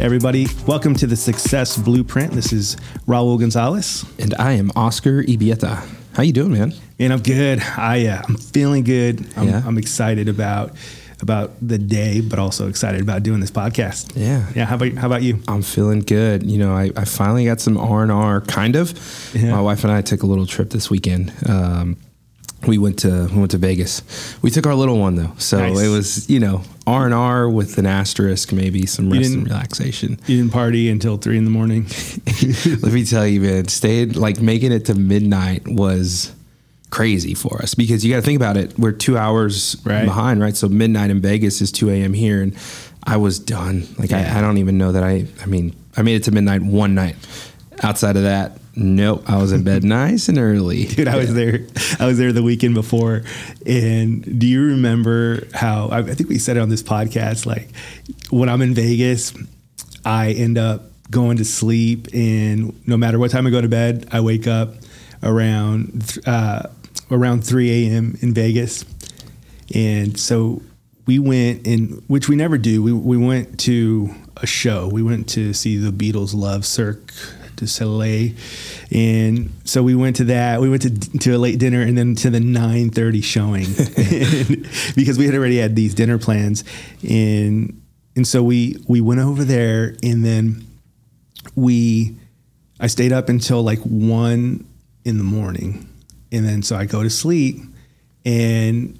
everybody. Welcome to the Success Blueprint. This is Raul Gonzalez. And I am Oscar Ibieta. How you doing, man? And I'm good. I uh, I'm feeling good. I'm, Yeah. I'm excited about about the day, but also excited about doing this podcast. Yeah. Yeah. How about how about you? I'm feeling good. You know, I, I finally got some R and R, kind of. Yeah. My wife and I took a little trip this weekend. Um, we went to we went to Vegas. We took our little one though, so Nice. it was you know R and R with an asterisk, maybe some rest and relaxation. You didn't party until three in the morning. Let me tell you, man, stayed like making it to midnight was crazy for us because you got to think about it. We're two hours Right. behind, right? So midnight in Vegas is 2 a.m. here, and I was done. Like, Yeah. I, I don't even know that I, I mean, I made it to midnight one night. Outside of that, nope, I was in bed nice and early. Dude, I was there. I was there the weekend before. And do you remember how I, think we said it on this podcast? Like when I'm in Vegas, I end up going to sleep, and no matter what time I go to bed, I wake up around uh, around 3 a.m. in Vegas. And so we went in, which we never do. We we went to a show. We went to see the Beatles Love Cirque du Soleil, and so we went to that. We went to to a late dinner and then to the 9:30 showing, because we had already had these dinner plans, and and so we we went over there, and then we I stayed up until like one in the morning, and then so I go to sleep, and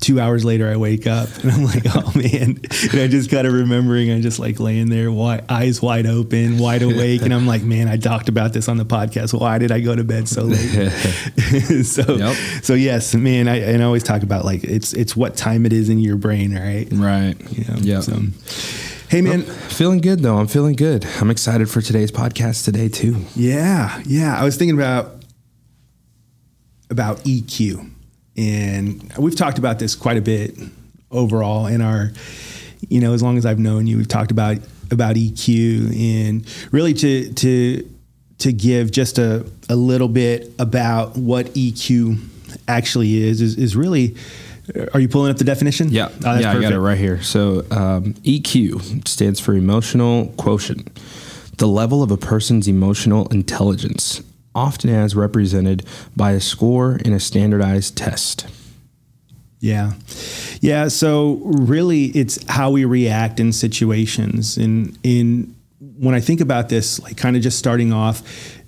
two hours later I wake up and I'm like, oh man. And I just kind of remembering, I'm just like laying there, wi- eyes wide open, wide awake. And I'm like, man, I talked about this on the podcast. Why did I go to bed so late? so, Yep. so yes, man, I, and I always talk about like, it's, it's what time it is in your brain, right? Right. You know, yeah. So, hey man, Feeling good though. I'm feeling good. I'm excited for today's podcast today too. Yeah, yeah. I was thinking about about EQ, and we've talked about this quite a bit overall in our, you know, as long as I've known you, we've talked about about EQ and really to to to give just a a little bit about what EQ actually is is, is really. Are you pulling up the definition? Yeah, Oh, that's yeah, I got perfect. it right here. So um, EQ stands for emotional quotient, the level of a person's emotional intelligence, often as represented by a score in a standardized test. Yeah. Yeah. So really it's how we react in situations. And in when I think about this, like kind of just starting off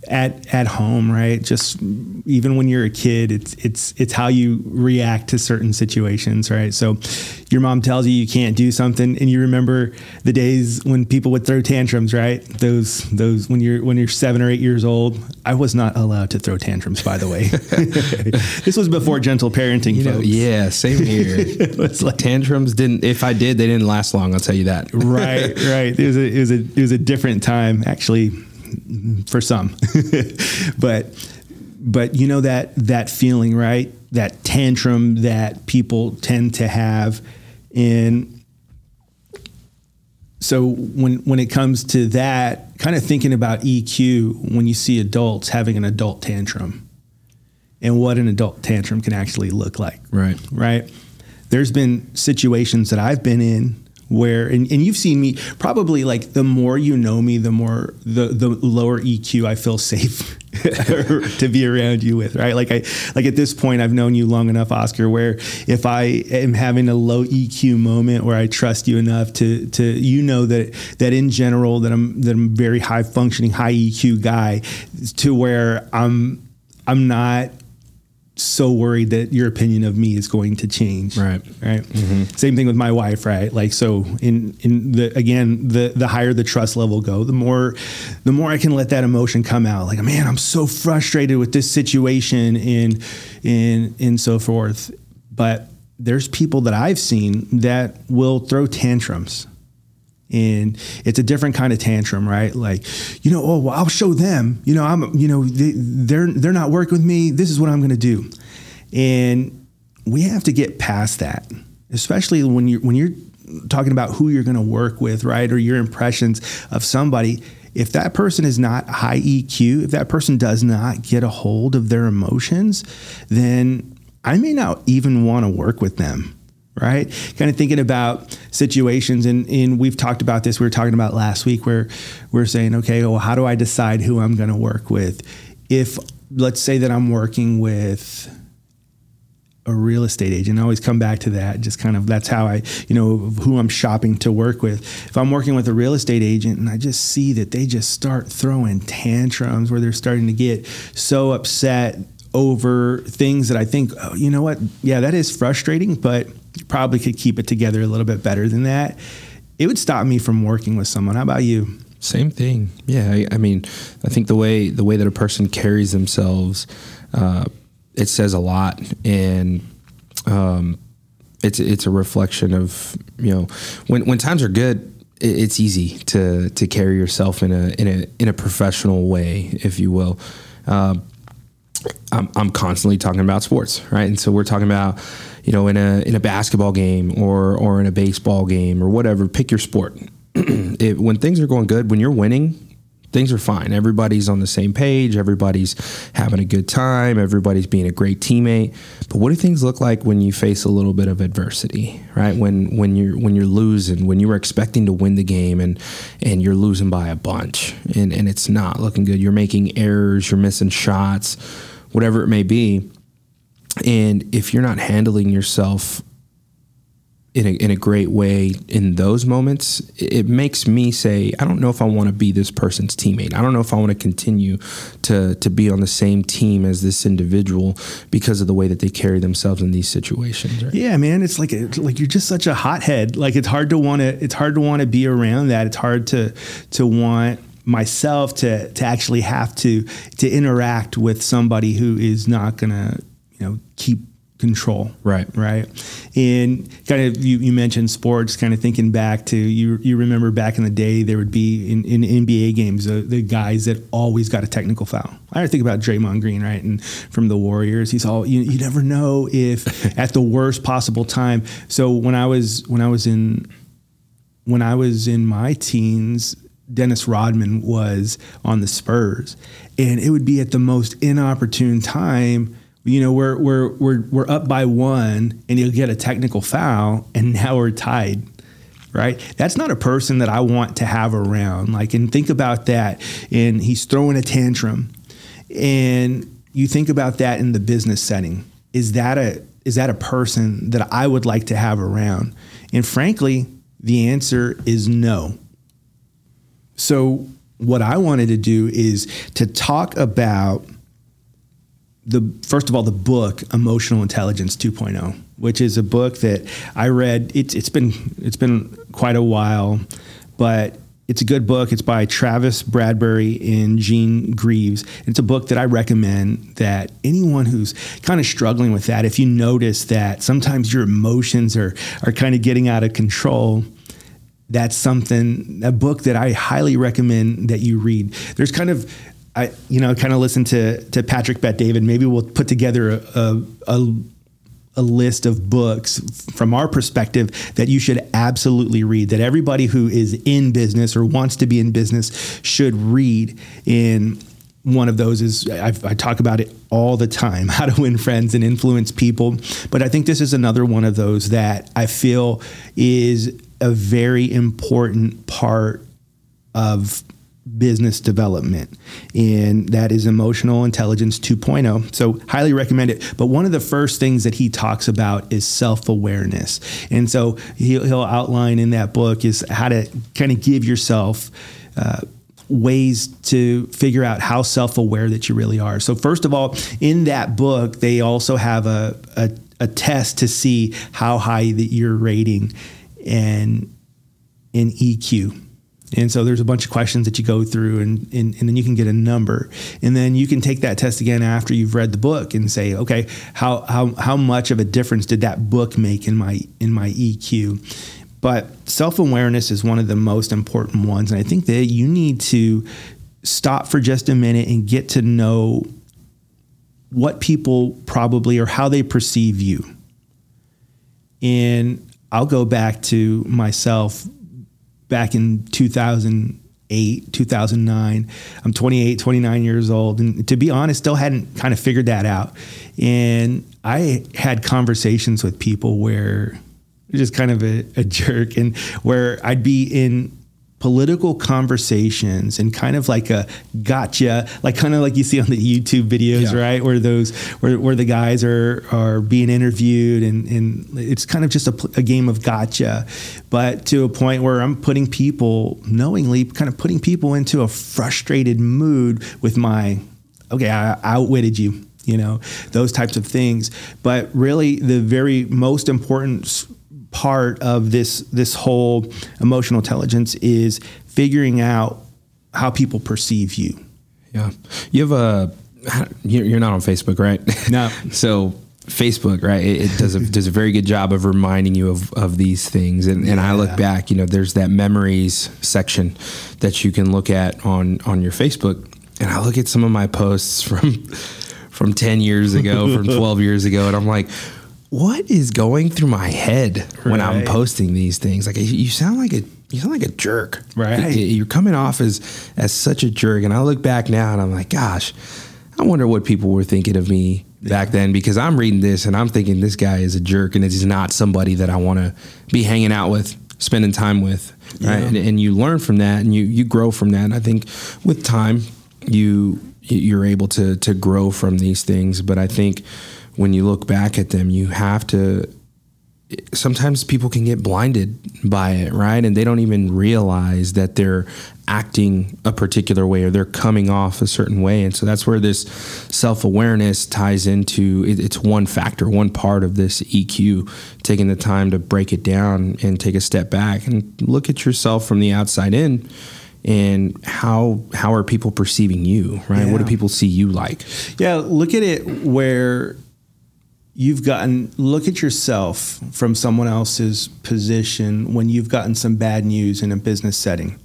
at at home, right? Just even when you're a kid, it's it's it's how you react to certain situations, right? So your mom tells you you can't do something and you remember the days when people would throw tantrums, right? Those those when you're when you're 7 or 8 years old. I was not allowed to throw tantrums by the way. this was before gentle parenting, You know, yeah, same here. It was like Tantrums didn't. If I did, they didn't last long. I'll tell you that. right, right. It was a, it was a it was a different time actually for some, but but you know that that feeling, right? That tantrum that people tend to have, and so when when it comes to that, kind of thinking about EQ, when you see adults having an adult tantrum, and what an adult tantrum can actually look like Right. right? There's been situations that I've been in where, and, and you've seen me probably like the more you know me, the more the the lower EQ I feel safe to be around you with, right? Like I like at this point I've known you long enough, Oscar, where if I am having a low EQ moment where I trust you enough to to you know that that in general that I'm that I'm very high functioning, high EQ guy to where I'm I'm not so worried that your opinion of me is going to change. Right. Right. Mm-hmm. Same thing with my wife, right? Like so in in the again, the the higher the trust level go, the more the more I can let that emotion come out. Like, man, I'm so frustrated with this situation and and and so forth. But there's people that I've seen that will throw tantrums and it's a different kind of tantrum, right? Like, you know, oh, well, I'll show them. You know, I'm, you know, they, they're they're not working with me. This is what I'm going to do, and we have to get past that, especially when you when you're talking about who you're going to work with, right, or your impressions of somebody. If that person is not high EQ, if that person does not get a hold of their emotions, then I may not even want to work with them right? Kind of thinking about situations, and, and we've talked about this. We were talking about last week where we're saying, okay, well, how do I decide who I'm going to work with? If let's say that I'm working with a real estate agent. I always come back to that. Just kind of that's how I, you know, who I'm shopping to work with. If I'm working with a real estate agent and I just see that they just start throwing tantrums where they're starting to get so upset over things that I think, oh, you know what? Yeah, that is frustrating, but probably could keep it together a little bit better than that. It would stop me from working with someone. How about you? Same thing. Yeah, I, I mean, I think the way the way that a person carries themselves, uh, it says a lot, and um, it's it's a reflection of you know when when times are good, it's easy to to carry yourself in a in a in a professional way, if you will. Uh, I'm, I'm constantly talking about sports, right? And so we're talking about, you know, in a in a basketball game or or in a baseball game or whatever. Pick your sport. it, when things are going good, when you're winning, things are fine. Everybody's on the same page. Everybody's having a good time. Everybody's being a great teammate. But what do things look like when you face a little bit of adversity, right? When when you're when you're losing, when you were expecting to win the game and and you're losing by a bunch, and and it's not looking good. You're making errors. You're missing shots whatever it may be. And if you're not handling yourself in a, in a great way in those moments, it makes me say, I don't know if I want to be this person's teammate. I don't know if I want to continue to to be on the same team as this individual because of the way that they carry themselves in these situations. Right? Yeah, man, it's like a, like you're just such a hothead. Like it's hard to want to it's hard to want to be around that. It's hard to to want myself to to actually have to to interact with somebody who is not gonna you know keep control. Right. Right? And kind of you, you mentioned sports kind of thinking back to you you remember back in the day there would be in, in NBA games uh, the guys that always got a technical foul. I think about Draymond Green right and from the Warriors. He's all you, you never know if at the worst possible time. So when I was when I was in when I was in my teens Dennis Rodman was on the Spurs, and it would be at the most inopportune time. You know, we're we're we're we're up by one, and you'll get a technical foul, and now we're tied. Right? That's not a person that I want to have around. Like, and think about that. And he's throwing a tantrum, and you think about that in the business setting. Is that a is that a person that I would like to have around? And frankly, the answer is no. So, what I wanted to do is to talk about the first of all the book Emotional Intelligence 2.0, which is a book that I read. It's it's been it's been quite a while, but it's a good book. It's by Travis Bradberry and Jean Greaves. It's a book that I recommend that anyone who's kind of struggling with that, if you notice that sometimes your emotions are are kind of getting out of control, that's something a book that I highly recommend that you read. There's kind of I you know kind of listen to to Patrick Bet David. Maybe we'll put together a, a, a list of books from our perspective that you should absolutely read that everybody who is in business or wants to be in business should read in one of those is I've, i talk about it all the time how to win friends and influence people but i think this is another one of those that i feel is a very important part of business development. And that is emotional intelligence 2.0 so highly recommend it. But one of the first things that he talks about is self-awareness. And so he'll, he'll outline in that book is how to kind of give yourself uh, ways to figure out how self-aware that you really are. So first of all in that book they also have a, a, a test to see how high that you're rating and in EQ. And so there's a bunch of questions that you go through, and, and, and, then you can get a number. And then you can take that test again after you've read the book and say, okay, how, how, how much of a difference did that book make in my, in my EQ? But self awareness is one of the most important ones. And I think that you need to stop for just a minute and get to know what people probably or how they perceive you. And I'll go back to myself back in 2008, 2009. I'm 28, 29 years old. And to be honest, still hadn't kind of figured that out. And I had conversations with people where just kind of a, a jerk, and where I'd be in political conversations and kind of like a gotcha, like kind of like you see on the YouTube videos, Yeah. right? Where those where, where the guys are are being interviewed and and it's kind of just a, a game of gotcha, but to a point where I'm putting people knowingly kind of putting people into a frustrated mood with my okay, I outwitted you, you know, those types of things. But really, the very most important part of this this whole emotional intelligence is figuring out how people perceive you. Yeah. You have a, you're not on Facebook, right? No. so Facebook, right? It, it does a does a very good job of reminding you of, of these things. And, and I look back, you know, there's that memories section that you can look at on, on your Facebook. And I look at some of my posts from, from 10 years ago, from 12 years ago. And I'm like, what is going through my head when I'm posting these things? Like you sound like a, you sound like a jerk. Right. You're coming off as, as such a jerk. And I look back now and I'm like, gosh, I wonder what people were thinking of me back then because I'm reading this and I'm thinking this guy is a jerk and it's not somebody that I want to be hanging out with, spending time with. Right. And, and you learn from that and you, you grow from that. And I think with time, you, you're able to, to grow from these things. But I think when you look back at them, you have to sometimes people can get blinded by it, right? And they don't even realize that they're acting a particular way or they're coming off a certain way. And so that's where this self awareness ties into it, it's one factor, one part of this EQ, taking the time to break it down and take a step back and look at yourself from the outside in. And how how are people perceiving you, right? What do people see you like? Yeah, look at it where you've gotten look at yourself from someone else's position when you've gotten some bad news in a business setting.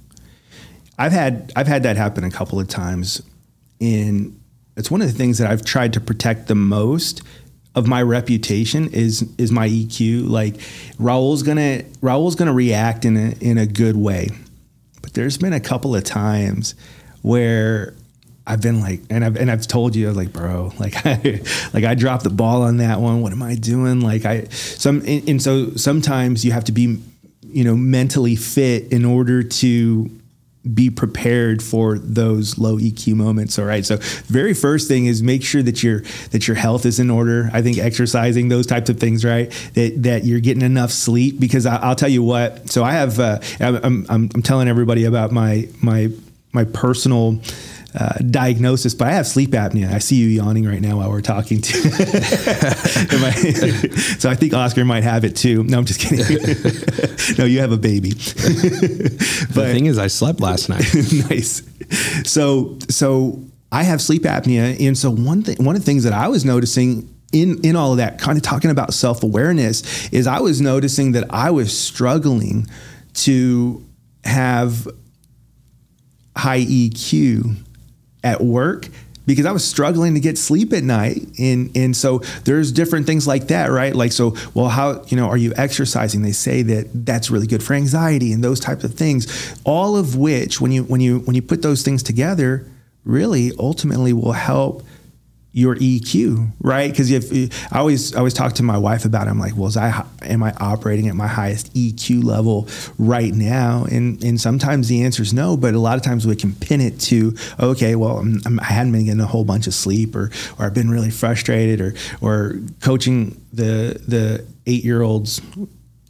I've had I've had that happen a couple of times and it's one of the things that I've tried to protect the most of my reputation is is my EQ. Like Raul's gonna Raul's gonna react in a in a good way. But there's been a couple of times where I've been like, and I've and I've told you, like, bro, like I like I dropped the ball on that one. What am I doing? Like I some and, and so sometimes you have to be, you know, mentally fit in order to be prepared for those low EQ moments. All right. So very first thing is make sure that your that your health is in order. I think exercising, those types of things, right? That that you're getting enough sleep. Because I, I'll tell you what. So I have uh, I'm, I'm I'm telling everybody about my my my personal. Uh, diagnosis, but I have sleep apnea. I see you yawning right now while we're talking. To so I think Oscar might have it too. No, I'm just kidding. no, you have a baby. but, the thing is, I slept last night. nice. So so I have sleep apnea, and so one thing one of the things that I was noticing in in all of that, kind of talking about self awareness, is I was noticing that I was struggling to have high EQ at work because I was struggling to get sleep at night. And and so there's different things like that, right? Like so, well, how, you know, are you exercising? They say that that's really good for anxiety and those types of things. All of which when you when you when you put those things together, really ultimately will help your EQ, right? Because if eh, I always I always talk to my wife about it, I'm like, well, is I am I operating at my highest EQ level right now? And and sometimes the answer is no, but a lot of times we can pin it to okay, well, I'm, I'm, I hadn't been getting a whole bunch of sleep, or or I've been really frustrated, or or coaching the the eight year olds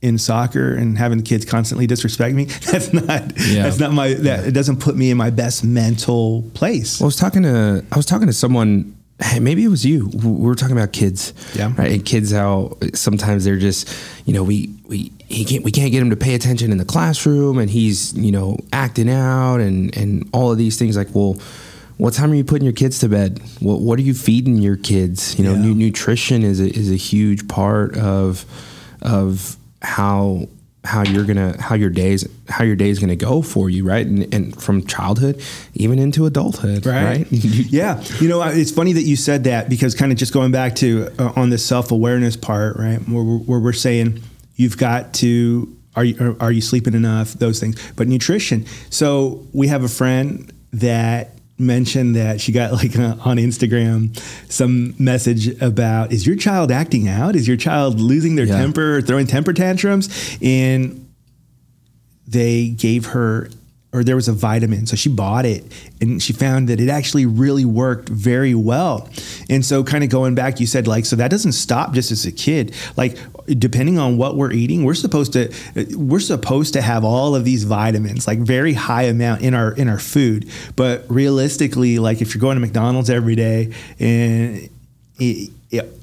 in soccer and having the kids constantly disrespect me. That's not Yeah. that's not my that it doesn't put me in my best mental place. Well, I was talking to I was talking to someone. Hey, maybe it was you. We were talking about kids, Yeah. right? And kids, how sometimes they're just, you know, we we he can't we can't get him to pay attention in the classroom, and he's you know acting out and and all of these things. Like, well, what time are you putting your kids to bed? What what are you feeding your kids? You know, Yeah. nu- nutrition is a, is a huge part of of how how you're gonna how your days how your day is gonna go for you, right? And, and from childhood even into adulthood, right? You- yeah. You know, it's funny that you said that because kind of just going back to uh, on the self awareness part, right? Where, we're- where we're saying you've got to are you are you sleeping enough? Those things, but nutrition. So we have a friend that mentioned that she got like uh, on Instagram some message about is your child acting out? Is your child losing their Yeah. temper, throwing temper tantrums? And they gave her or there was a vitamin. So she bought it and she found that it actually really worked very well. And so kind of going back you said like so that doesn't stop just as a kid. Like depending on what we're eating we're supposed to we're supposed to have all of these vitamins like very high amount in our in our food. But realistically like if you're going to mcdonald's every day and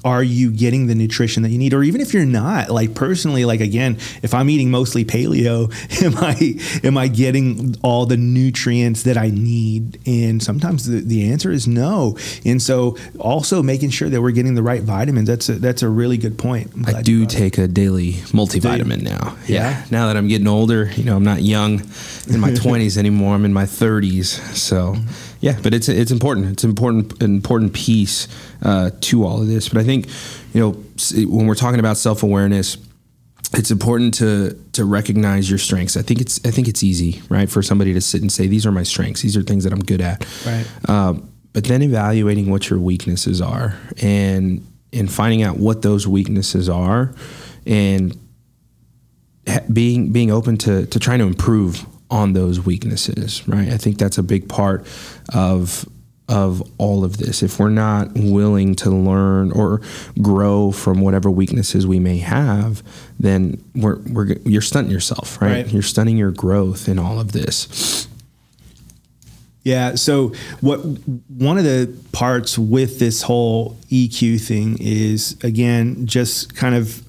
are you getting the nutrition that you need or even if you're not like personally like again if i'm eating mostly paleo am i am i getting all the nutrients that i need and sometimes the, the answer is no and so also making sure that we're getting the right vitamins that's a, that's a really good point I do brought it take a daily multivitamin now. Yeah? Now that I'm getting older, you know, I'm not young in my 20s anymore. I'm in my 30s. So, mm-hmm. Yeah, but it's it's important. It's an important important piece uh, to all of this. But I think, you know, when we're talking about self awareness, it's important to to recognize your strengths. I think it's I think it's easy, right, for somebody to sit and say these are my strengths. These are things that I'm good at. Right. Um, but then evaluating what your weaknesses are and and finding out what those weaknesses are and being being open to to trying to improve on those weaknesses right i think that's a big part of of all of this if we're not willing to learn or grow from whatever weaknesses we may have then we're, we're you're stunting yourself right? Right. you're stunting your growth in all of this Yeah. So what one of the parts with this whole EQ thing is again just kind of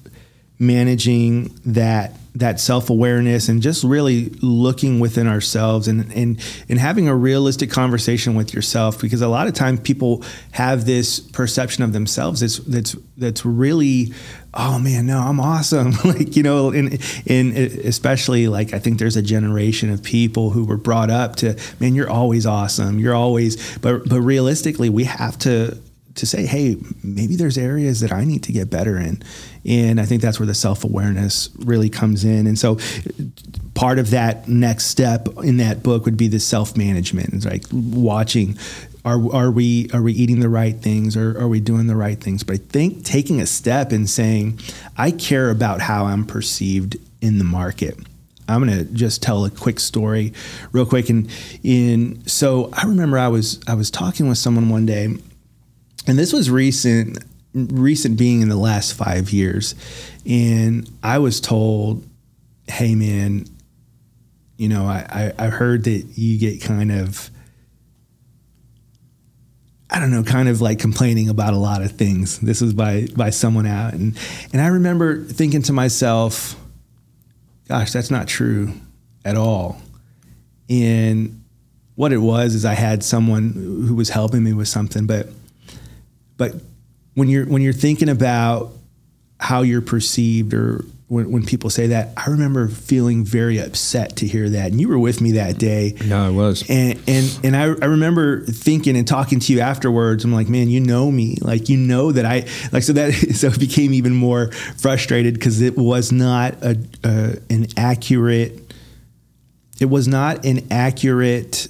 managing that that self-awareness and just really looking within ourselves and and and having a realistic conversation with yourself because a lot of times people have this perception of themselves that's that's that's really oh man no I'm awesome like you know and and especially like I think there's a generation of people who were brought up to man you're always awesome you're always but but realistically we have to to say, hey, maybe there's areas that I need to get better in. And I think that's where the self awareness really comes in. And so part of that next step in that book would be the self management. It's like watching. Are, are we are we eating the right things or are we doing the right things? But I think taking a step and saying, I care about how I'm perceived in the market. I'm gonna just tell a quick story, real quick. And in so I remember I was I was talking with someone one day, and this was recent recent being in the last five years and i was told hey man you know i i, I heard that you get kind of I don't know, kind of like complaining about a lot of things. This was by by someone out, and and I remember thinking to myself, "Gosh, that's not true at all." And what it was is I had someone who was helping me with something, but but when you're when you're thinking about how you're perceived or when, when people say that, I remember feeling very upset to hear that. And you were with me that day. no i was And and and I, I remember thinking and talking to you afterwards. I'm like, man, you know me, like you know that I like so that so it became even more frustrated because it was not a, a an accurate. It was not an accurate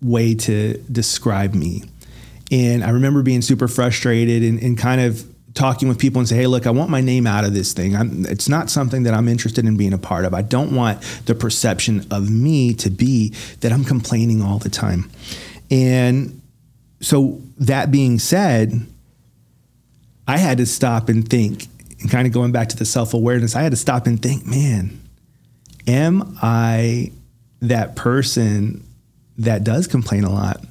way to describe me. And I remember being super frustrated and, and kind of talking with people and say, hey, look, I want my name out of this thing. I'm, it's not something that I'm interested in being a part of. I don't want the perception of me to be that I'm complaining all the time. And so, that being said, I had to stop and think, and kind of going back to the self awareness, I had to stop and think, man, am I that person that does complain a lot?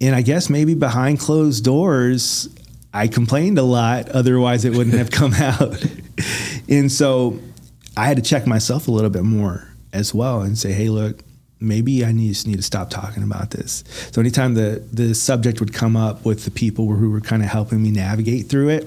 And I guess maybe behind closed doors, I complained a lot. Otherwise, it wouldn't have come out. and so I had to check myself a little bit more as well and say, hey, look, maybe I need, just need to stop talking about this. So anytime the, the subject would come up with the people who were kind of helping me navigate through it,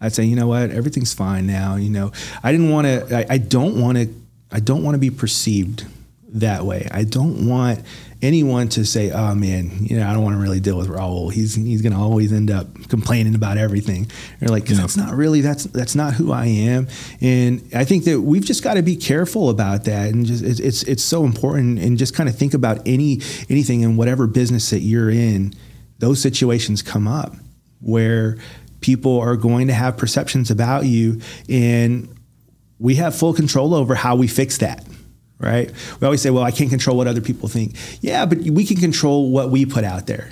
I'd say, you know what, everything's fine now. You know, I didn't want to, I, I don't want to, I don't want to be perceived that way. I don't want anyone to say, "Oh man, you know, I don't want to really deal with Raul. He's he's going to always end up complaining about everything." Or like, because that's not really that's that's not who I am. And I think that we've just got to be careful about that, and just it's it's, it's so important. And just kind of think about any anything in whatever business that you're in. Those situations come up where people are going to have perceptions about you, and we have full control over how we fix that right? We always say, well, I can't control what other people think. Yeah, but we can control what we put out there.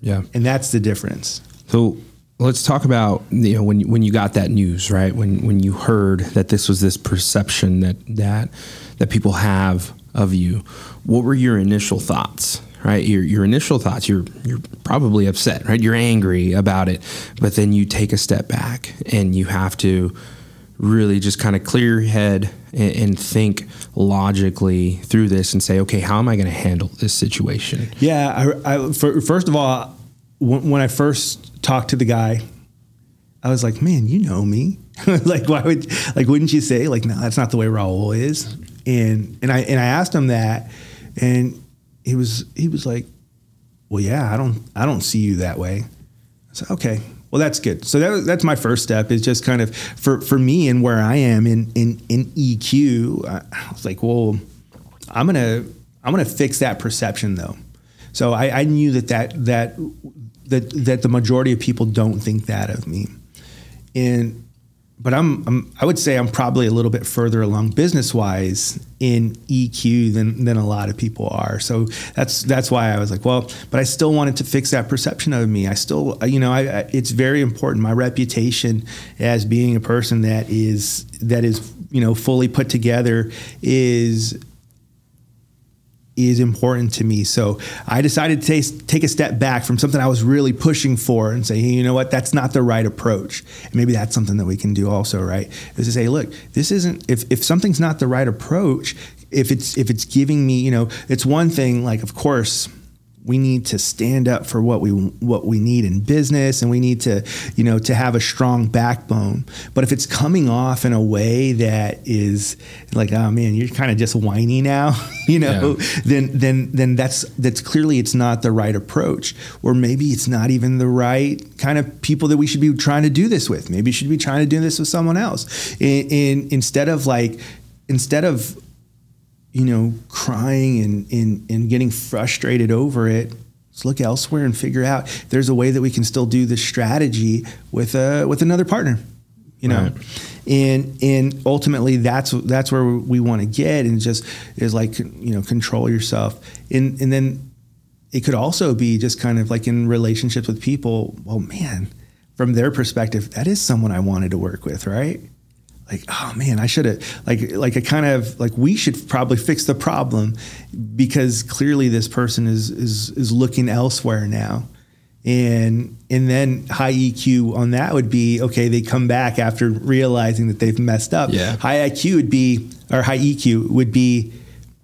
Yeah. And that's the difference. So let's talk about you know when when you got that news, right? When when you heard that this was this perception that that that people have of you, what were your initial thoughts? Right, your your initial thoughts. You're you're probably upset, right? You're angry about it, but then you take a step back and you have to really just kind of clear your head and, and, think logically through this and say, okay, how am I going to handle this situation? Yeah. I, I for, first of all, when, when, I first talked to the guy, I was like, man, you know me. like, why would, like, wouldn't you say like, no, that's not the way Raul is. And, and I, and I asked him that and he was, he was like, well, yeah, I don't, I don't see you that way. I said, okay, well, that's good. So that, that's my first step is just kind of for, for me and where I am in, in, in EQ. I was like, well, I'm going to, I'm going to fix that perception though. So I, I knew that, that, that, that, that the majority of people don't think that of me. And but I'm, I'm, i would say I'm probably a little bit further along business wise in EQ than than a lot of people are. So that's that's why I was like, well, but I still wanted to fix that perception of me. I still, you know, I, I, it's very important. My reputation as being a person that is that is you know fully put together is is important to me. So I decided to take, take a step back from something I was really pushing for and say, hey, you know what, that's not the right approach. And maybe that's something that we can do also, right? Is to say, look, this isn't if, if something's not the right approach, if it's if it's giving me, you know, it's one thing, like of course we need to stand up for what we what we need in business and we need to you know to have a strong backbone. But if it's coming off in a way that is like oh man you're kind of just whiny now you know yeah. then then then that's that's clearly it's not the right approach. Or maybe it's not even the right kind of people that we should be trying to do this with. Maybe you should be trying to do this with someone else. In, in instead of like instead of you know, crying and, and, and getting frustrated over it, let's look elsewhere and figure out there's a way that we can still do this strategy with a, with another partner, you know? Right. And, and ultimately that's, that's where we want to get and just is like, you know, control yourself. And, and then it could also be just kind of like in relationships with people, well, man, from their perspective, that is someone I wanted to work with, right? Like oh man i should have like like a kind of like we should probably fix the problem because clearly this person is is is looking elsewhere now. And and then high eq on that would be okay they come back after realizing that they've messed up. Yeah. High iq would be or high eq would be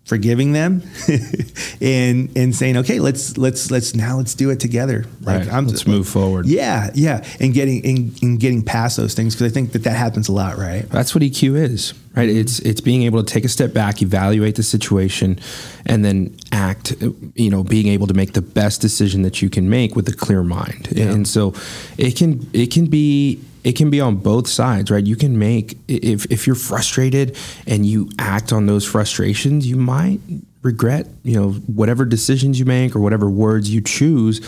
forgiving them and and saying okay let's let's let's now let's do it together. Like right. I'm let's move forward. Yeah yeah. And getting and, and getting past those things because I think that that happens a lot right? That's what EQ is right? It's it's being able to take a step back evaluate the situation and then act you know being able to make the best decision that you can make with a clear mind. Yeah. and so it can it can be it can be on both sides, right? You can make if if you're frustrated and you act on those frustrations, you might regret, you know, whatever decisions you make or whatever words you choose.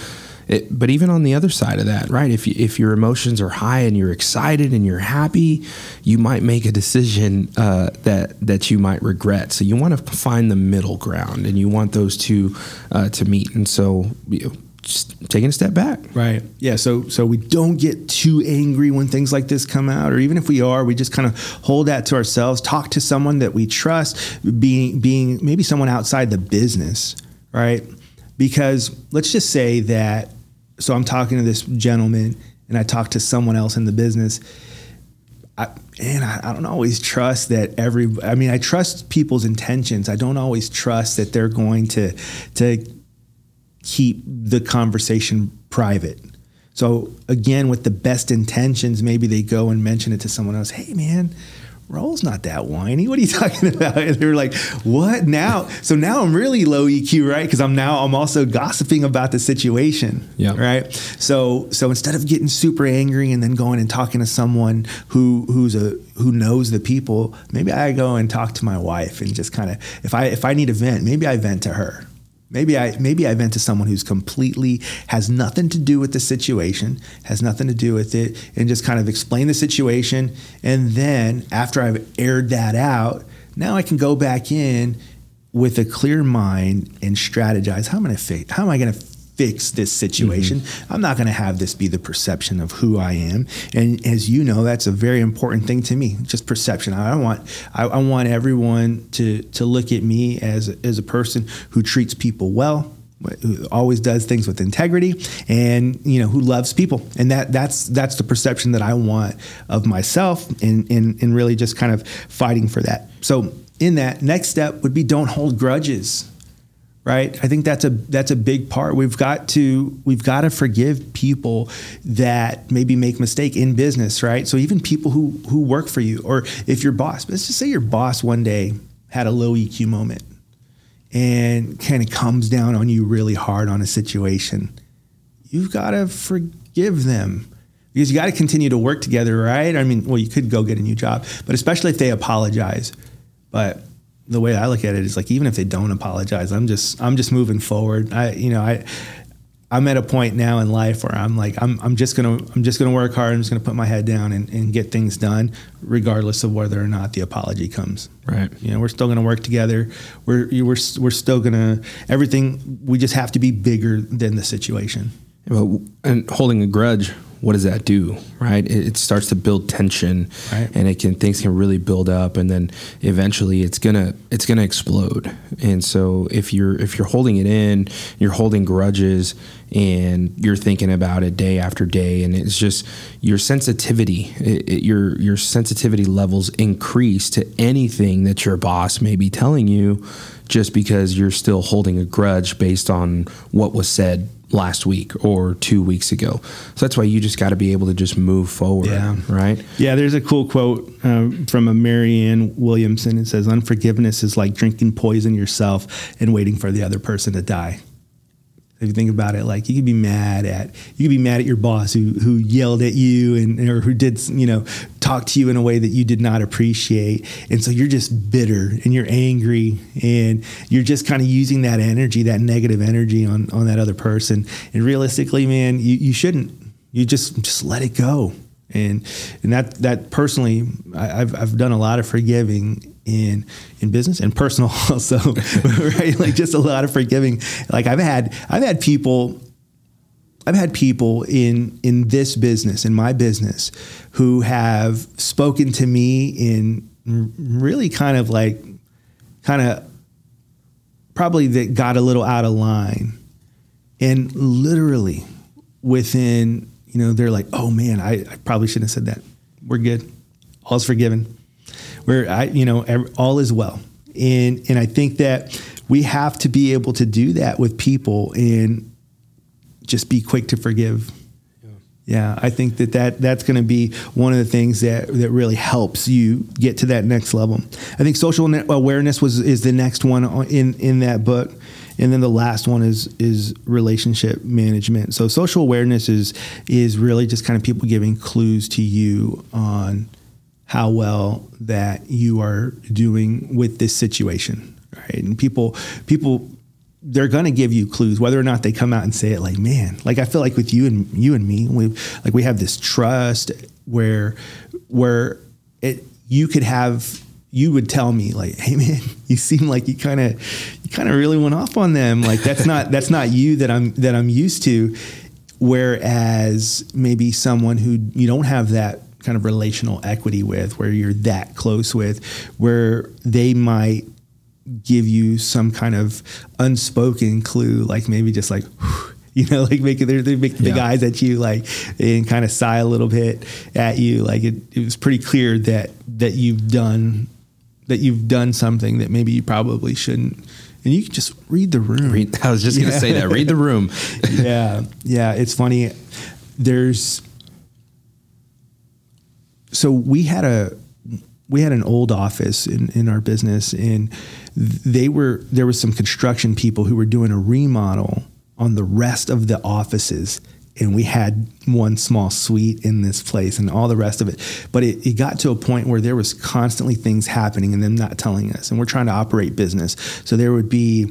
It, but even on the other side of that, right? If you, if your emotions are high and you're excited and you're happy, you might make a decision uh, that that you might regret. So you want to find the middle ground, and you want those two uh, to meet. And so, you know, taking a step back. Right. Yeah. So so we don't get too angry when things like this come out, or even if we are, we just kind of hold that to ourselves. Talk to someone that we trust, being being maybe someone outside the business, right? Because let's just say that. So I'm talking to this gentleman, and I talk to someone else in the business. I, and I, I, don't always trust that every i mean i trust people's intentions i don't always trust that they're going to to keep the conversation private. So again, with the best intentions, maybe they go and mention it to someone else. Hey, man, Raul's not that whiny. What are you talking about? And they were like, what now? So now I'm really low EQ, right? Because I'm now I'm also gossiping about the situation. Yeah. Right. So so instead of getting super angry and then going and talking to someone who who's a who knows the people, maybe I go and talk to my wife and just kind of if I if I need a vent, maybe I vent to her. Maybe I maybe I vent to someone who's completely has nothing to do with the situation, has nothing to do with it, and just kind of explain the situation. And then after I've aired that out, now I can go back in with a clear mind and strategize. How am I going to fix? How am I going to fix this situation? Mm-hmm. I'm not going to have this be the perception of who I am. And as you know, that's a very important thing to me. Just perception. I want I, I want everyone to to look at me as as a person who treats people well who always does things with integrity and you know who loves people and that that's that's the perception that I want of myself and and, and really just kind of fighting for that so in that next step would be don't hold grudges right? I think that's a that's a big part. We've got to we've got to forgive people that maybe make mistake in business right? So even people who who work for you or if your boss let's just say your boss one day had a low eq moment and kind of comes down on you really hard on a situation you've got to forgive them. Because you got to continue to work together right? I mean well you could go get a new job but especially if they apologize. But the way I look at it is like even if they don't apologize, I'm just I'm just moving forward. I you know I I'm at a point now in life where I'm like I'm I'm just gonna I'm just gonna work hard. I'm just gonna put my head down and, and get things done, regardless of whether or not the apology comes. Right. You know, we're still gonna work together. We're we're we're still gonna everything. We just have to be bigger than the situation. And holding a grudge, what does that do? Right? It, it starts to build tension, Right. and it can things can really build up, and then eventually it's gonna it's gonna explode. And so if you're if you're holding it in, you're holding grudges, and you're thinking about it day after day, and it's just your sensitivity, it, it- your your sensitivity levels increase to anything that your boss may be telling you, just because you're still holding a grudge based on what was said last week or two weeks ago. So that's why you just got to be able to just move forward, Yeah. right? Yeah, there's a cool quote um, from a Marianne Williamson. It says, "Unforgiveness is like drinking poison yourself and waiting for the other person to die." If you think about it, like you could be mad at you could be mad at your boss who who yelled at you and or who did you know talk to you in a way that you did not appreciate, and so you're just bitter and you're angry and you're just kind of using that energy, that negative energy on on that other person. And realistically, man, you you shouldn't. You just just let it go and and that that personally I, I've I've done a lot of forgiving in in business and personal also right? Like just a lot of forgiving. Like I've had I've had people I've had people in in this business in my business who have spoken to me in really kind of like kind of probably that got a little out of line. And literally within you know they're like oh man i, I probably shouldn't have said that. We're good. All's forgiven we're i you know all is well and and i think that we have to be able to do that with people and just be quick to forgive yeah, I think that, that that's going to be one of the things that, that really helps you get to that next level. I think social ne- awareness was is the next one in in that book, and then the last one is is relationship management. So social awareness is is really just kind of people giving clues to you on how well that you are doing with this situation, right? And people people they're going to give you clues whether or not they come out and say it like man like i feel like with you and you and me we like we have this trust where where it you could have you would tell me like hey man you seem like you kind of you kind of really went off on them like that's not that's not you that i'm that i'm used to whereas maybe someone who you don't have that kind of relational equity with where you're that close with where they might give you some kind of unspoken clue, like maybe just like, you know, like making they they make big Yeah. eyes at you, like and kind of sigh a little bit at you. Like it, it was pretty clear that that you've done that you've done something that maybe you probably shouldn't. And you can just read the room. Read, I was just going to say that. Read the room. yeah, yeah. It's funny. There's so we had a we had an old office in, in our business and they were there was some construction people who were doing a remodel on the rest of the offices and we had one small suite in this place and all the rest of it but it, it got to a point where there was constantly things happening and them not telling us and we're trying to operate business so there would be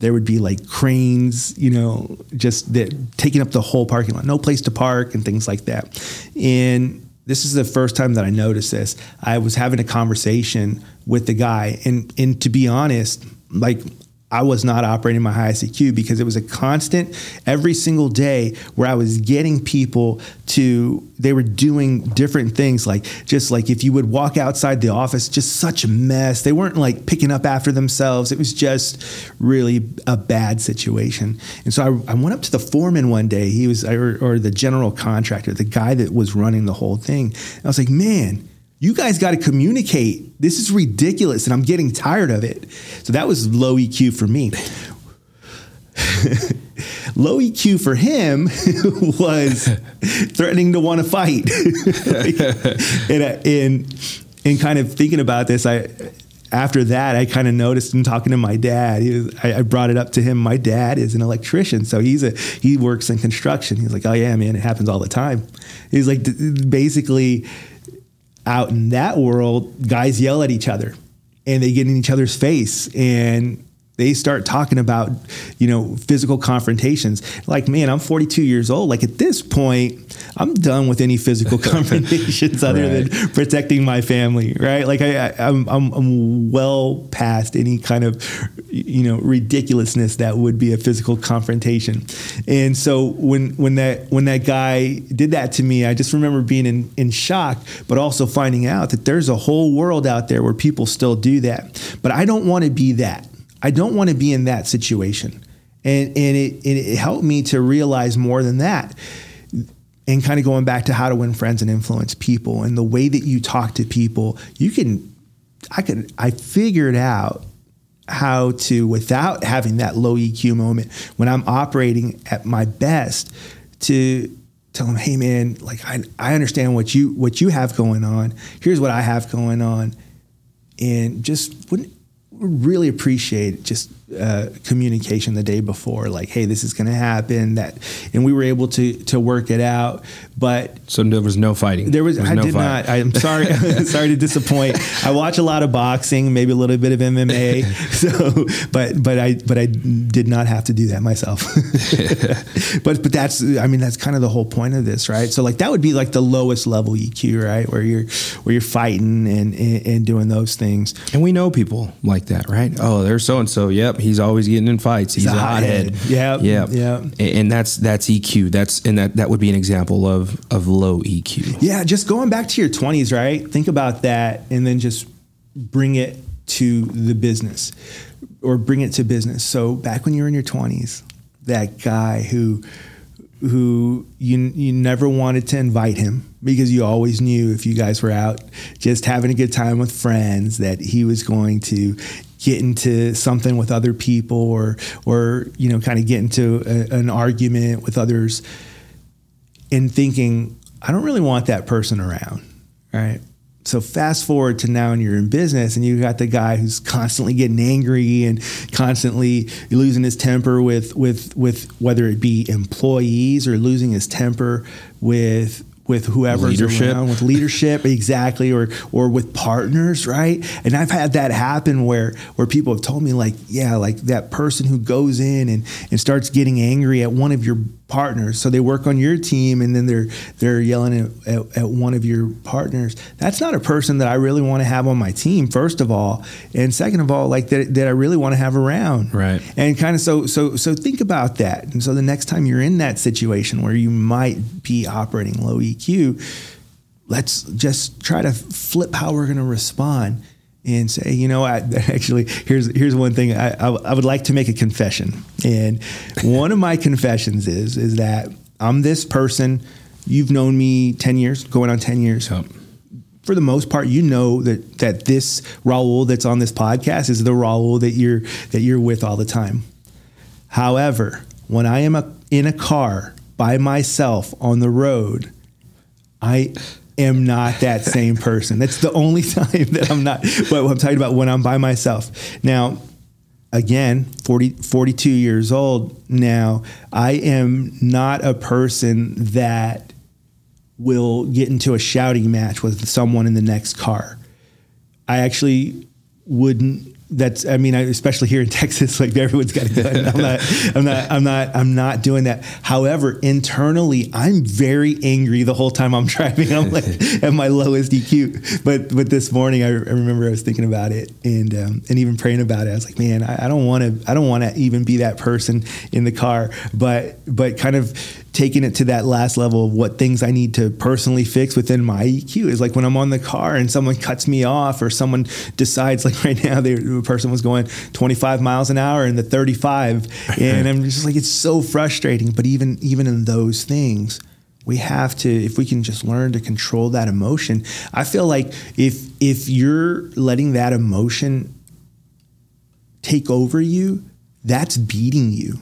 there would be like cranes, you know, just that taking up the whole parking lot, no place to park and things like that. And this is the first time that I noticed this. I was having a conversation with the guy, and and to be honest, like I was not operating my highest EQ because it was a constant every single day where I was getting people to they were doing different things. Like just like if you would walk outside the office just such a mess. They weren't like picking up after themselves. It was just really a bad situation. And so I, I went up to the foreman one day. He was or, or the general contractor the guy that was running the whole thing. I was like man you guys got to communicate. This is ridiculous, and I'm getting tired of it. So that was low EQ for me. low EQ for him was threatening to want to fight. and, and, and kind of thinking about this, I after that, I kind of noticed in talking to my dad. Was, I, I, brought it up to him. My dad is an electrician, so he's a he works in construction. He's like, "Oh yeah, man, it happens all the time." He's like, basically, out in that world, guys yell at each other and they get in each other's face. And they start talking about, you know, physical confrontations. Like, man, I'm 42 years old. Like at this point, I'm done with any physical confrontations other right. than protecting my family, right? Like I, I'm, I'm, I'm well past any kind of, you know, ridiculousness that would be a physical confrontation. And so when when that when that guy did that to me, I just remember being in in shock, but also finding out that there's a whole world out there where people still do that. But I don't want to be that. I don't want to be in that situation. And, and, it, and it helped me to realize more than that. And kind of going back to how to win friends and influence people and the way that you talk to people, you can, I could, I figured out how to, without having that low EQ moment, when I'm operating at my best, to tell them, hey man, like I, I understand what you what you have going on. Here's what I have going on. And just wouldn't really appreciate just uh, communication the day before, like, "Hey, this is going to happen." That, and we were able to to work it out. But so there was no fighting. There was. There was I no did fight. not. I'm sorry. sorry to disappoint. I watch a lot of boxing, maybe a little bit of MMA. So, but but I but I did not have to do that myself. but but that's I mean that's kind of the whole point of this, right? So like that would be like the lowest level EQ, right? Where you're where you're fighting and and, and doing those things. And we know people like that, right? Oh, there's so and so. Yep, he's always getting in fights. He's, he's a, hothead. Yeah, yeah, yeah. And that's that's EQ. That's and that that would be an example of of low EQ. Yeah, just going back to your 20s, right? Think about that, and then just bring it to the business, or bring it to business. So back when you were in your 20s, that guy who who you you never wanted to invite him because you always knew if you guys were out just having a good time with friends that he was going to get into something with other people or or you know kind of get into a, an argument with others and thinking I don't really want that person around right? So fast forward to now and you're in business and you got the guy who's constantly getting angry and constantly losing his temper with with with whether it be employees or losing his temper with with whoever's leadership. around with leadership exactly or or with partners right and i've had that happen where where people have told me like yeah like that person who goes in and and starts getting angry at one of your partners. So they work on your team and then they're they're yelling at, at, at, one of your partners. That's not a person that i really want to have on my team first of all. And second of all like that, that i really want to have around. Right. And kind of so so so think about that. And so the next time you're in that situation where you might be operating low eq let's just try to flip how we're going to respond and say, you know, I, actually, here's here's one thing I, I, I would like to make a confession, and one of my confessions is is that I'm this person. You've known me ten years, going on ten years. Yep. For the most part, you know that that this Raul that's on this podcast is the Raul that you're that you're with all the time. However, when I am a, in a car by myself on the road, I am not that same person. That's the only time that I'm not. But I'm talking about when I'm by myself. Now, again 40, 42 years old now i am not a person that will get into a shouting match with someone in the next car i actually wouldn't that's I mean, especially here in Texas, like everyone's got a gun. I'm not, I'm not, I'm not, I'm not doing that. However, internally, I'm very angry the whole time I'm driving. I'm like at my lowest EQ. But but this morning, I, I remember I was thinking about it and um, and even praying about it. I was like, man, I don't want to, I don't want to even be that person in the car. But but kind of taking it to that last level of what things I need to personally fix within my EQ is like when I'm on the car and someone cuts me off or someone decides like right now the person was going 25 miles an hour in the 35 and I'm just like it's so frustrating. But even even in those things we have to if we can just learn to control that emotion I feel like if if you're letting that emotion take over you that's beating you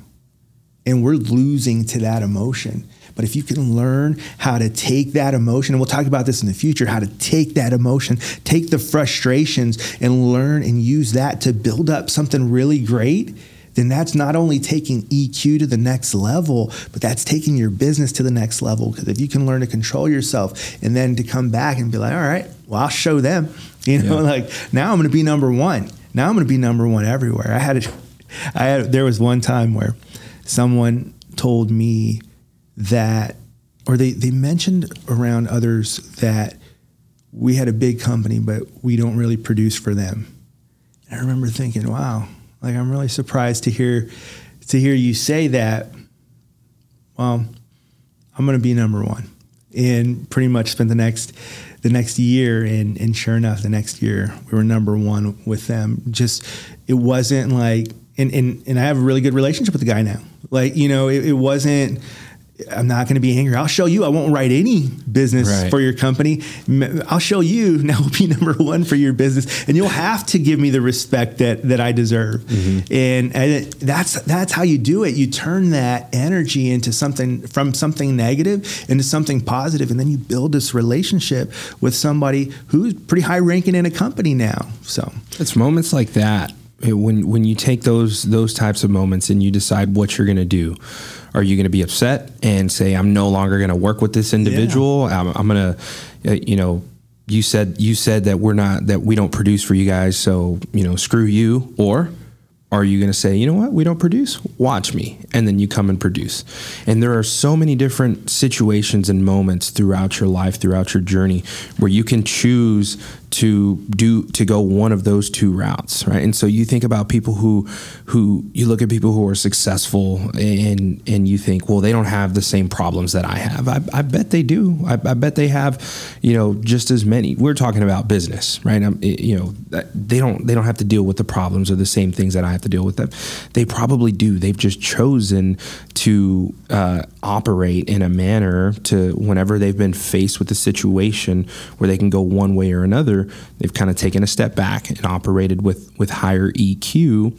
and we're losing to that emotion. But if you can learn how to take that emotion, and we'll talk about this in the future, how to take that emotion, take the frustrations, and learn and use that to build up something really great, then that's not only taking EQ to the next level, but that's taking your business to the next level. Because if you can learn to control yourself and then to come back and be like, all right, well, I'll show them, you know, yeah. like now I'm going to be number one. Now I'm going to be number one everywhere. I had, a, I had, there was one time where someone told me that, or they, they mentioned around others that we had a big company, but we don't really produce for them. And I remember thinking, wow, like I'm really surprised to hear to hear you say that. Well, I'm going to be number one, and pretty much spent the next the next year, and and sure enough, the next year we were number one with them. Just it wasn't like, and and and I have a really good relationship with the guy now. Like, you know, it, it wasn't, I'm not going to be angry. I'll show you. I won't write any business right. for your company. I'll show you. Now will be number one for your business, and you'll have to give me the respect that that I deserve. Mm-hmm. And, and that's that's how you do it. You turn that energy into something from something negative into something positive, and then you build this relationship with somebody who's pretty high ranking in a company now. So it's moments like that when when you take those those types of moments and you decide what you're going to do are you going to be upset and say i'm no longer going to work with this individual yeah. i'm, I'm going to uh, you know you said you said that we're not that we don't produce for you guys so you know screw you or are you going to say, you know what, we don't produce? Watch me. And then you come and produce. And there are so many different situations and moments throughout your life, throughout your journey, where you can choose to do to go one of those two routes right? And so you think about people who who you look at people who are successful and and you think well they don't have the same problems that i have. I, I bet they do. I, I, bet they have you know just as many. We're talking about business right? I'm, you know they don't they don't have to deal with the problems or the same things that i have to deal with. Them they probably do. They've just chosen to uh, operate in a manner to whenever they've been faced with a situation where they can go one way or another, they've kind of taken a step back and operated with with higher EQ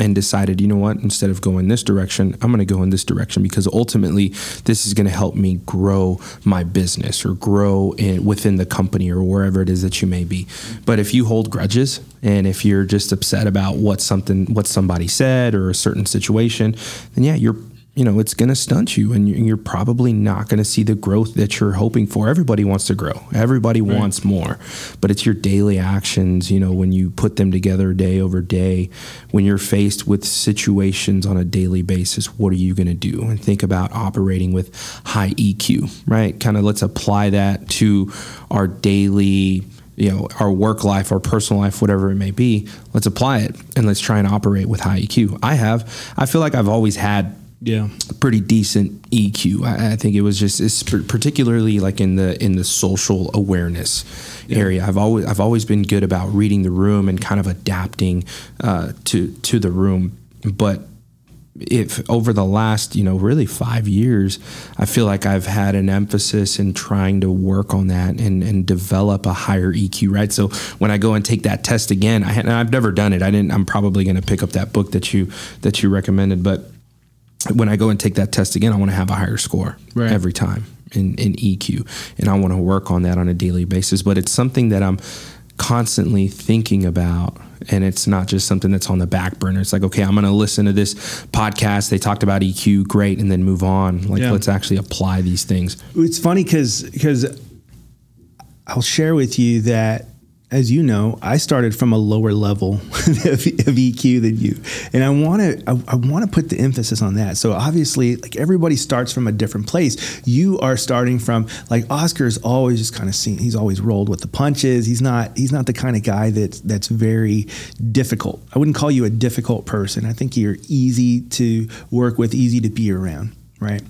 and decided, you know what, instead of going this direction, I'm going to go in this direction because ultimately this is going to help me grow my business or grow in, within the company or wherever it is that you may be. But if you hold grudges and if you're just upset about what something what somebody said or a certain situation, then yeah, you're you know, it's going to stunt you and you're probably not going to see the growth that you're hoping for. Everybody wants to grow. Everybody right. wants more. But it's your daily actions, you know, when you put them together day over day, when you're faced with situations on a daily basis, what are you going to do? And think about operating with high EQ, right? Kind of let's apply that to our daily you know our work life our personal life whatever it may be let's apply it and let's try and operate with high eq i have i feel like i've always had yeah pretty decent EQ. I, I, think it was just it's particularly like in the in the social awareness yeah. area. I've always I've always been good about reading the room and kind of adapting uh, to to the room, but if over the last you know really five years i feel like i've had an emphasis in trying to work on that and, and develop a higher eq right so when i go and take that test again I, i've never done it i didn't i'm probably going to pick up that book that you that you recommended but when I go and take that test again, I want to have a higher score right. every time. in, in EQ, and I want to work on that on a daily basis. But it's something that I'm constantly thinking about and it's not just something that's on the back burner. It's like, okay, I'm going to listen to this podcast. They talked about EQ, great, and then move on. Like, yeah. let's actually apply these things. It's funny because because I'll share with you that as you know, I started from a lower level of, of EQ than you, and I want to I, I want to put the emphasis on that. So obviously, like everybody starts from a different place. You are starting from like Oscar's always just kind of seen. He's always rolled with the punches. He's not he's not the kind of guy that's that's very difficult. I wouldn't call you a difficult person. I think you're easy to work with, easy to be around, right?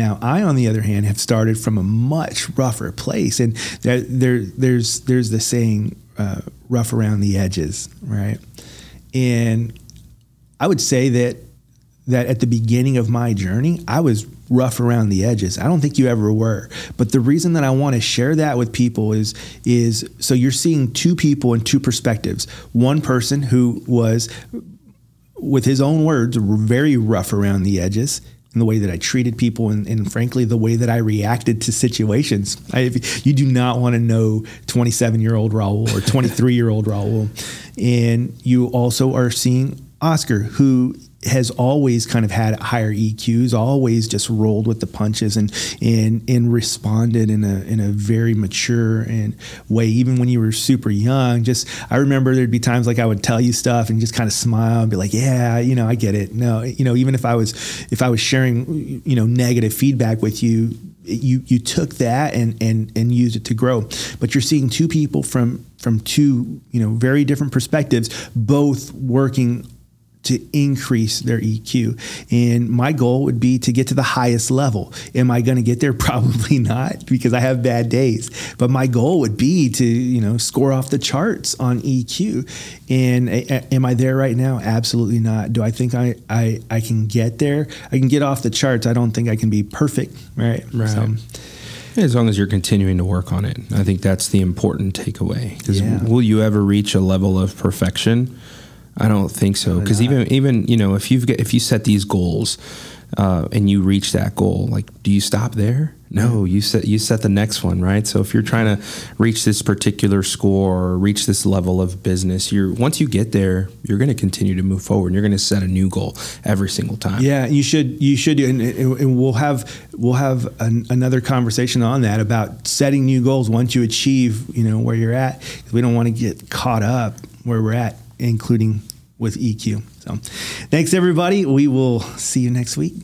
Now, I, on the other hand, have started from a much rougher place, and there, there there's there's the saying, uh, "rough around the edges," right? And I would say that that at the beginning of my journey, I was rough around the edges. I don't think you ever were. But the reason that I want to share that with people is is so you're seeing two people in two perspectives. One person who was with his own words very rough around the edges and the way that I treated people, and, and, frankly, the way that I reacted to situations. I, you do not want to know 27 year old Raul or 23 year old Raul. And you also are seeing Oscar, who has always kind of had higher EQs, always just rolled with the punches and and and responded in a in a very mature and way. Even when you were super young, just I remember there'd be times like I would tell you stuff and just kind of smile and be like, yeah, you know, I get it. No, you know, even if I was if I was sharing you know negative feedback with you, you you took that and and and used it to grow. But you're seeing two people from from two you know very different perspectives, both working to increase their EQ. And my goal would be to get to the highest level. Am I going to get there? Probably not because I have bad days. But my goal would be to, you know, score off the charts on EQ. And a, am I there right now? Absolutely not. Do I think I, I, I can get there? I can get off the charts. I don't think I can be perfect. Right. Right. So, as long as you're continuing to work on it, I think that's the important takeaway. Because yeah. will you ever reach a level of perfection? I don't think so because even even you know if you've got, if you set these goals uh, and you reach that goal, like do you stop there? No, you set you set the next one, right? So if you're trying to reach this particular score or reach this level of business, you're once you get there, you're going to continue to move forward. and You're going to set a new goal every single time. Yeah, you should you should, and, and we'll have we'll have an, another conversation on that about setting new goals once you achieve you know where you're at. We don't want to get caught up where we're at, including with EQ. So thanks, everybody. We will see you next week.